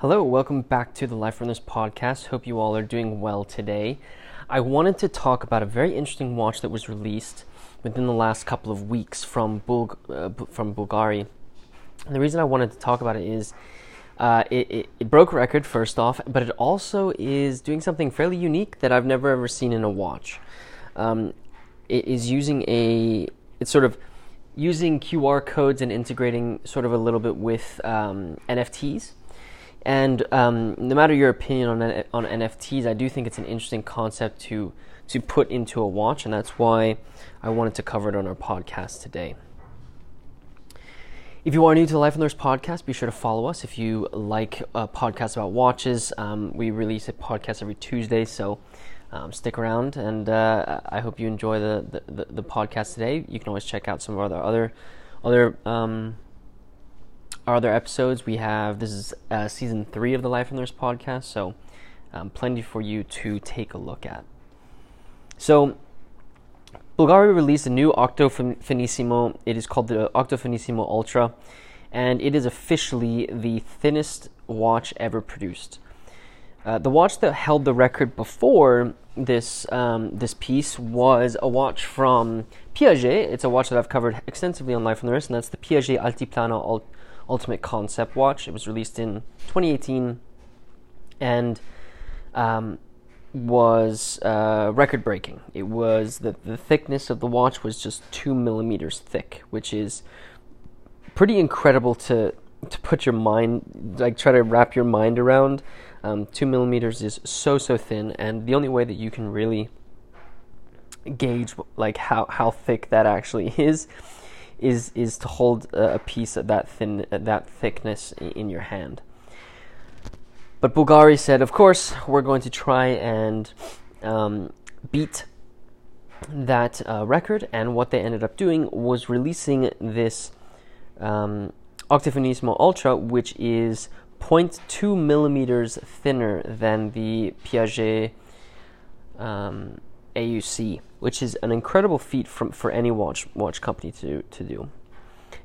Hello, welcome back to the Life on the Wrist podcast. Hope you all are doing well today. I wanted to talk about a very interesting watch that was released within the last couple of weeks from uh, from Bulgari. And the reason I wanted to talk about it is uh, it, it, it, broke record first off, but it also is doing something fairly unique that I've never ever seen in a watch. Um, it is using a it's sort of using QR codes and integrating sort of a little bit with um, NFTs. And um, no matter your opinion on on NFTs, I do think it's an interesting concept to to put into a watch, and that's why I wanted to cover it on our podcast today. If you are new to the Life on the Wrist podcast, be sure to follow us. If you like a podcast about watches, um, we release a podcast every Tuesday, so um, stick around. And uh, I hope you enjoy the, the, the, podcast today. You can always check out some of our other other um, our other episodes. We have this is uh, season three of the Life on the Wrist podcast, so um, plenty for you to take a look at. So, Bulgari released a new Octo Finissimo. It is called the Octo Finissimo Ultra, and it is officially the thinnest watch ever produced. Uh, the watch that held the record before this um, this piece was a watch from Piaget. It's a watch that I've covered extensively on Life on the Wrist, and that's the Piaget Altiplano Ultimate Concept Watch. It was released in 2018 and um, was uh, record breaking. It was the, the thickness of the watch was just two millimeters thick, which is pretty incredible to to put your mind like try to wrap your mind around. Um, two millimeters is so so thin, and the only way that you can really gauge like how how thick that actually is is is to hold a piece of that thin that thickness in your hand. But Bulgari said, of course, we're going to try and um, beat that uh, record. And what they ended up doing was releasing this um, Octo Finissimo Ultra, which is 0.2 millimeters thinner than the Piaget um, AUC which is an incredible feat from, for any watch watch company to, to do.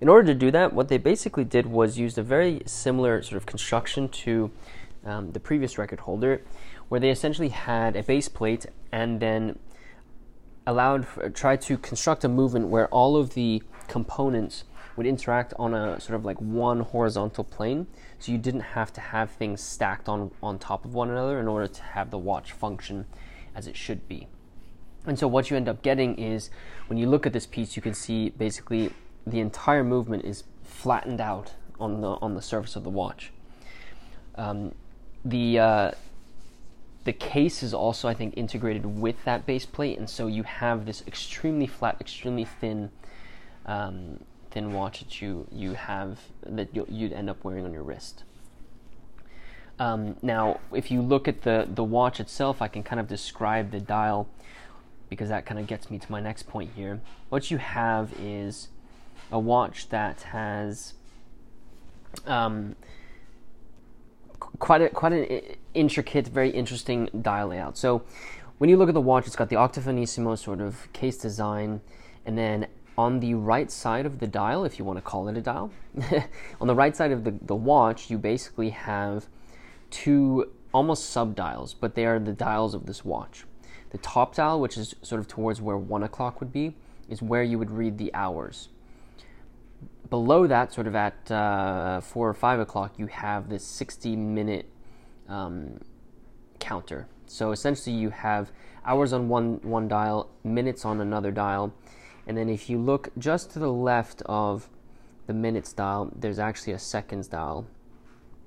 In order to do that, what they basically did was used a very similar sort of construction to um, the previous record holder, where they essentially had a base plate and then allowed tried to construct a movement where all of the components would interact on a sort of like one horizontal plane so you didn't have to have things stacked on on top of one another in order to have the watch function as it should be and so what you end up getting is when you look at this piece, you can see basically the entire movement is flattened out on the on the surface of the watch. Um, the uh, the case is also, I think, integrated with that base plate, and so you have this extremely flat, extremely thin, um, thin watch that you you have that you'd end up wearing on your wrist. Um, now, if you look at the the watch itself, I can kind of describe the dial because that kind of gets me to my next point here. What you have is a watch that has um, quite a, quite an intricate, very interesting dial layout. So when you look at the watch, it's got the Octo Finissimo sort of case design, and then on the right side of the dial, if you want to call it a dial, on the right side of the, the watch, you basically have two almost sub dials, but they are the dials of this watch. The top dial, which is sort of towards where one o'clock would be, is where you would read the hours. Below that, sort of at uh, four or five o'clock, you have this 60 minute um, counter. So essentially, you have hours on one, one dial, minutes on another dial. And then if you look just to the left of the minutes dial, there's actually a seconds dial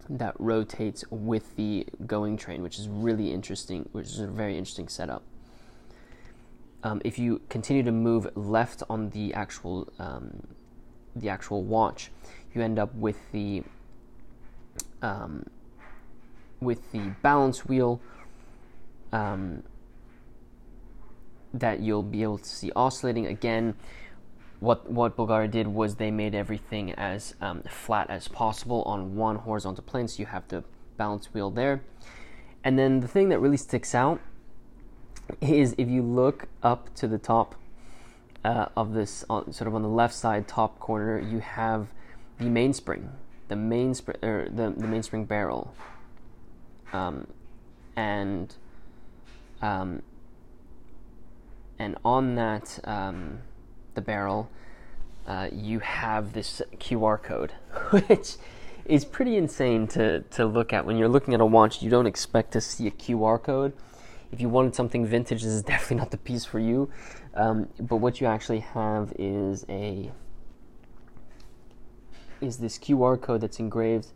that rotates with the going train, which is really interesting, which is a very interesting setup um, if you continue to move left on the actual um, the actual watch, you end up with the um, with the balance wheel um, that you'll be able to see oscillating again. What what Bulgari did was they made everything as um, flat as possible on one horizontal plane, so you have the balance wheel there. And then the thing that really sticks out is if you look up to the top uh, of this, uh, sort of on the left side top corner, you have the mainspring, the mainspring, or the, the mainspring barrel, um, and um, and on that um, the barrel, uh, you have this QR code, which is pretty insane to to look at. When you're looking at a watch, you don't expect to see a QR code. If you wanted something vintage, this is definitely not the piece for you. Um, but what you actually have is a is this QR code that's engraved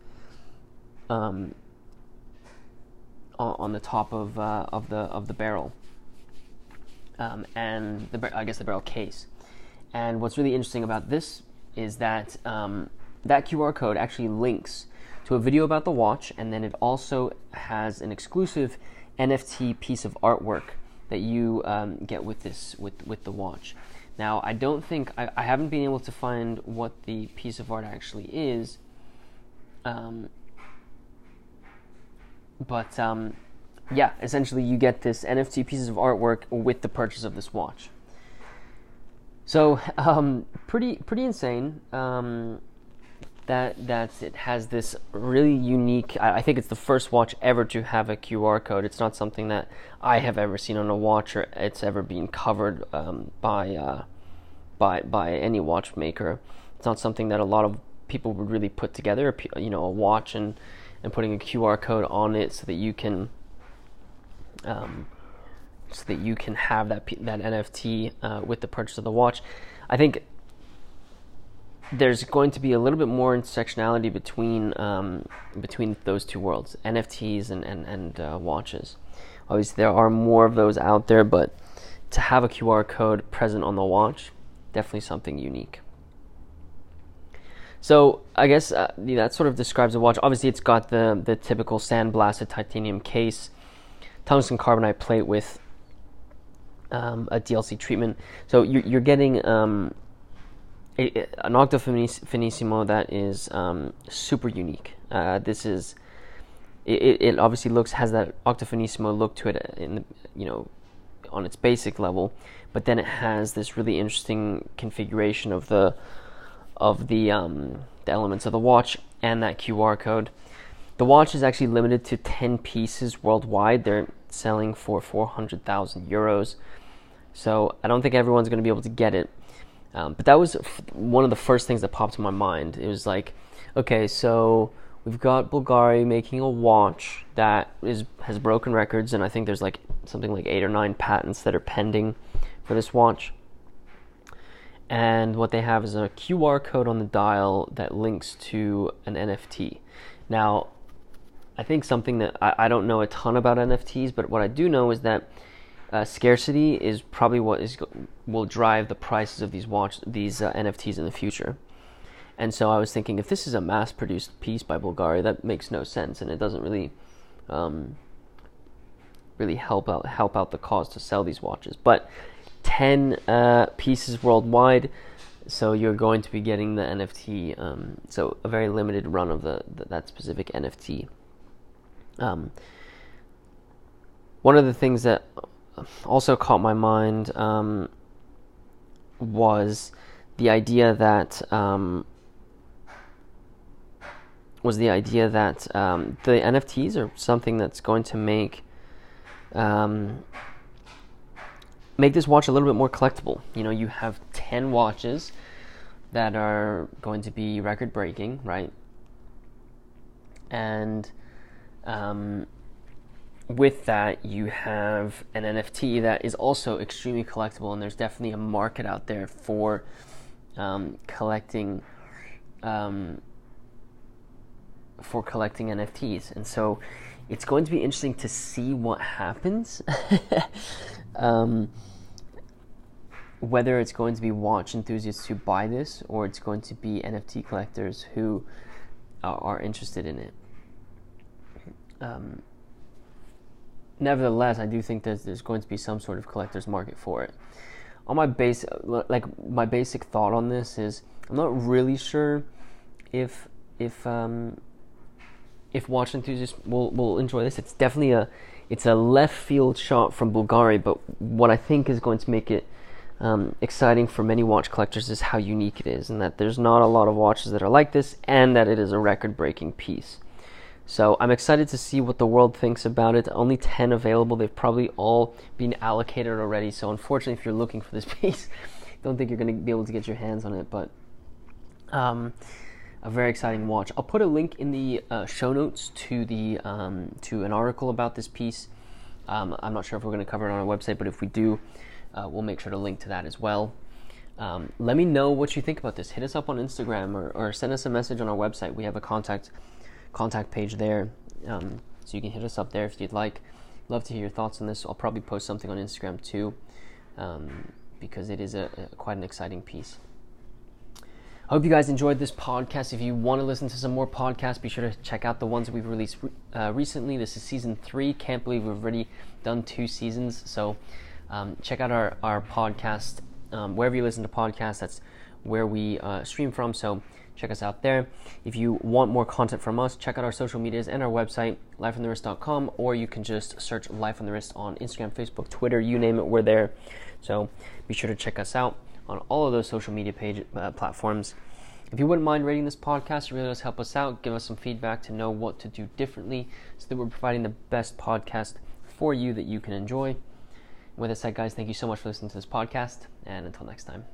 um, on the top of uh, of the of the barrel, um, and the I guess the barrel case. And what's really interesting about this is that um, that QR code actually links to a video about the watch, and then it also has an exclusive NFT piece of artwork that you um, get with this with with the watch. Now, I don't think I, I, haven't been able to find what the piece of art actually is, um, but um, yeah, essentially you get this NFT pieces of artwork with the purchase of this watch. So um, pretty pretty insane. That that it has this really unique. I, I, think it's the first watch ever to have a QR code. It's not something that I have ever seen on a watch or it's ever been covered um, by uh, by by any watchmaker. It's not something that a lot of people would really put together. You know, a watch and and putting a QR code on it so that you can um, so that you can have that that NFT uh, with the purchase of the watch. I think there's going to be a little bit more intersectionality between um, between those two worlds, NFTs and and, and uh, watches. Obviously, there are more of those out there, but to have a QR code present on the watch, definitely something unique. So I guess uh, that sort of describes the watch. Obviously, it's got the the typical sandblasted titanium case, tungsten carbonate plate with um, a DLC treatment. So you're, you're getting um, an Octo Finissimo that is um, super unique. Uh, this is it, it obviously looks has that Octo Finissimo look to it in the, you know on its basic level, but then it has this really interesting configuration of the of the um, the elements of the watch and that QR code. The watch is actually limited to 10 pieces worldwide. They're selling for 400,000 euros. So I don't think everyone's going to be able to get it. Um, but that was f- one of the first things that popped in my mind. It was like, okay, so we've got Bulgari making a watch that is has broken records, and I think there's like something like eight or nine patents that are pending for this watch and what they have is a QR code on the dial that links to an NFT. Now, I think something that I, I don't know a ton about NFTs, but what I do know is that uh, scarcity is probably what is will drive the prices of these watch these uh, NFTs in the future. And so I was thinking, if this is a mass-produced piece by Bulgari, that makes no sense, and it doesn't really, um, really help out help out the cause to sell these watches. But 10 uh, pieces worldwide. So you're going to be getting the NFT. Um, so a very limited run of the, the that specific NFT. Um, one of the things that also caught my mind um, was the idea that um, was the idea that um, the NFTs are something that's going to make um, make this watch a little bit more collectible. You know, you have 10 watches that are going to be record breaking, right? And um, with that, you have an NFT that is also extremely collectible, and there's definitely a market out there for um, collecting um, for collecting NFTs, and so it's going to be interesting to see what happens. um, whether it's going to be watch enthusiasts who buy this or it's going to be NFT collectors who are interested in it. Um, nevertheless, I do think that there's going to be some sort of collector's market for it. On my base, like my basic thought on this is, I'm not really sure if if um, if watch enthusiasts will will enjoy this. It's definitely a it's a left field shot from Bulgari, but what I think is going to make it um, exciting for many watch collectors is how unique it is, and that there's not a lot of watches that are like this, and that it is a record breaking piece. So I'm excited to see what the world thinks about it. Only 10 available. They've probably all been allocated already. So unfortunately, if you're looking for this piece, don't think you're going to be able to get your hands on it. But um, a very exciting watch. I'll put a link in the uh, show notes to the um, to an article about this piece. Um, I'm not sure if we're going to cover it on our website, but if we do, uh, we'll make sure to link to that as well. Um, let me know what you think about this. Hit us up on Instagram or, or, send us a message on our website. We have a contact contact page there, um, so you can hit us up there if you'd like. Love to hear your thoughts on this. I'll probably post something on Instagram too, um, because it is a, a, quite an exciting piece. I hope you guys enjoyed this podcast. If you want to listen to some more podcasts, be sure to check out the ones we've released uh, recently. This is season three. Can't believe we've already done two seasons. So um, check out our, our podcast um, wherever you listen to podcasts. That's where we uh, stream from. So check us out there. If you want more content from us, check out our social medias and our website, lifeonthewrist.com, or you can just search Life on the Wrist on Instagram, Facebook, Twitter, you name it, we're there. So be sure to check us out on all of those social media page uh, platforms. If you wouldn't mind rating this podcast, it really does help us out. Give us some feedback to know what to do differently so that we're providing the best podcast for you that you can enjoy. With that said, guys, thank you so much for listening to this podcast, and until next time.